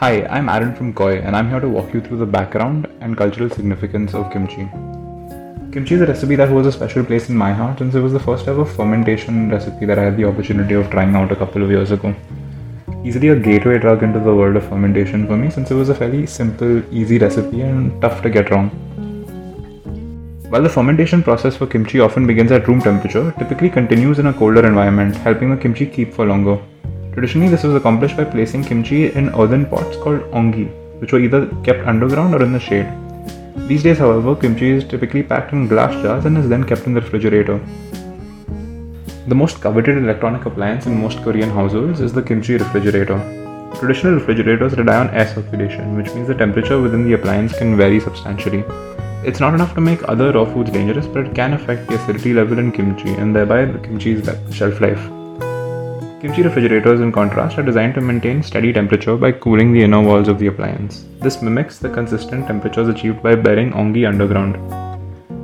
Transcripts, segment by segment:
Hi, I'm Aaron from Koi, and I'm here to walk you through the background and cultural significance of kimchi. Kimchi is a recipe that holds a special place in my heart since it was the first ever fermentation recipe that I had the opportunity of trying out a couple of years ago. Easily a gateway drug into the world of fermentation for me since it was a fairly simple, easy recipe and tough to get wrong. While the fermentation process for kimchi often begins at room temperature, it typically continues in a colder environment, helping the kimchi keep for longer. Traditionally, this was accomplished by placing kimchi in earthen pots called ongi, which were either kept underground or in the shade. These days, however, kimchi is typically packed in glass jars and is then kept in the refrigerator. The most coveted electronic appliance in most Korean households is the kimchi refrigerator. Traditional refrigerators rely on air circulation, which means the temperature within the appliance can vary substantially. It's not enough to make other raw foods dangerous, but it can affect the acidity level in kimchi and thereby the kimchi's shelf life. Kimchi refrigerators, in contrast, are designed to maintain steady temperature by cooling the inner walls of the appliance. This mimics the consistent temperatures achieved by burying ongi underground.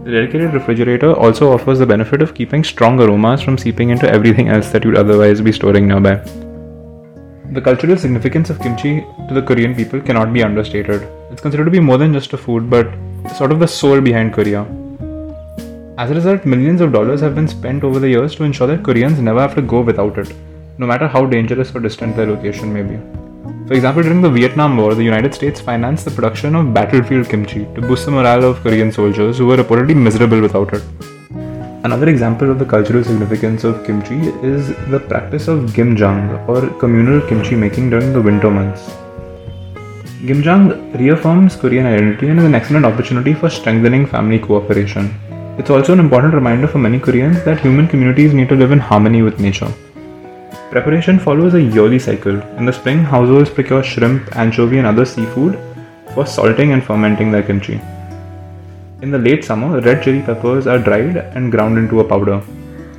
The dedicated refrigerator also offers the benefit of keeping strong aromas from seeping into everything else that you'd otherwise be storing nearby. The cultural significance of kimchi to the Korean people cannot be understated. It's considered to be more than just a food, but sort of the soul behind Korea. As a result, millions of dollars have been spent over the years to ensure that Koreans never have to go without it no matter how dangerous or distant their location may be. For example, during the Vietnam War, the United States financed the production of battlefield kimchi to boost the morale of Korean soldiers who were reportedly miserable without it. Another example of the cultural significance of kimchi is the practice of gimjang or communal kimchi making during the winter months. Gimjang reaffirms Korean identity and is an excellent opportunity for strengthening family cooperation. It's also an important reminder for many Koreans that human communities need to live in harmony with nature. Preparation follows a yearly cycle. In the spring, households procure shrimp, anchovy, and other seafood for salting and fermenting their kimchi. In the late summer, red chili peppers are dried and ground into a powder.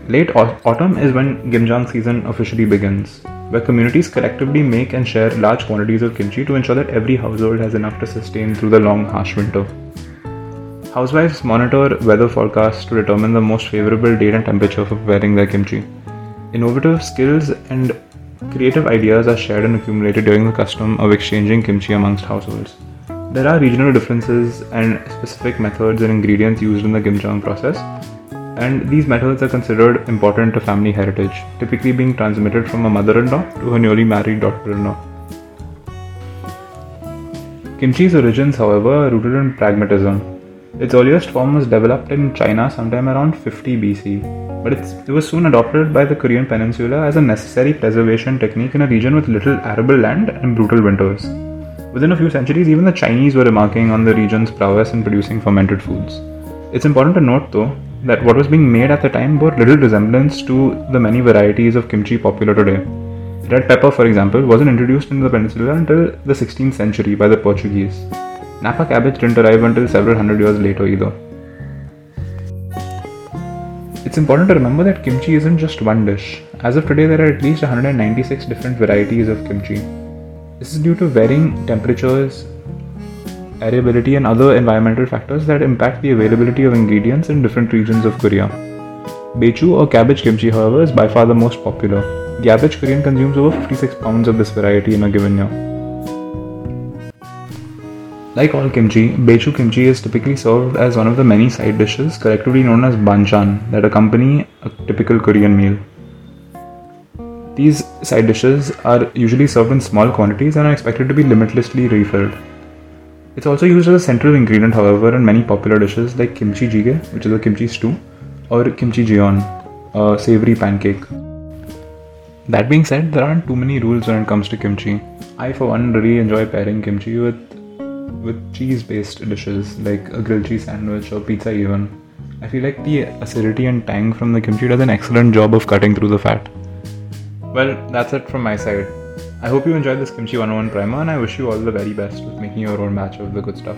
Late autumn is when Gimjang season officially begins, where communities collectively make and share large quantities of kimchi to ensure that every household has enough to sustain through the long, harsh winter. Housewives monitor weather forecasts to determine the most favorable date and temperature for preparing their kimchi. Innovative skills and creative ideas are shared and accumulated during the custom of exchanging kimchi amongst households. There are regional differences and specific methods and ingredients used in the gimjang process, and these methods are considered important to family heritage, typically being transmitted from a mother in law to her newly married daughter in law. Kimchi's origins, however, are rooted in pragmatism. Its earliest form was developed in China sometime around 50 BC but it was soon adopted by the Korean peninsula as a necessary preservation technique in a region with little arable land and brutal winters. Within a few centuries, even the Chinese were remarking on the region's prowess in producing fermented foods. It's important to note, though, that what was being made at the time bore little resemblance to the many varieties of kimchi popular today. Red pepper, for example, wasn't introduced into the peninsula until the 16th century by the Portuguese. Napa cabbage didn't arrive until several hundred years later either. It's important to remember that kimchi isn't just one dish. As of today, there are at least 196 different varieties of kimchi. This is due to varying temperatures, variability, and other environmental factors that impact the availability of ingredients in different regions of Korea. Bechu or cabbage kimchi, however, is by far the most popular. The average Korean consumes over 56 pounds of this variety in a given year. Like all kimchi, Bechu kimchi is typically served as one of the many side dishes collectively known as banchan that accompany a typical Korean meal. These side dishes are usually served in small quantities and are expected to be limitlessly refilled. It's also used as a central ingredient, however, in many popular dishes like kimchi jjigae, which is a kimchi stew, or kimchi jeon, a savory pancake. That being said, there aren't too many rules when it comes to kimchi. I, for one, really enjoy pairing kimchi with with cheese based dishes like a grilled cheese sandwich or pizza, even. I feel like the acidity and tang from the kimchi does an excellent job of cutting through the fat. Well, that's it from my side. I hope you enjoyed this Kimchi 101 primer and I wish you all the very best with making your own batch of the good stuff.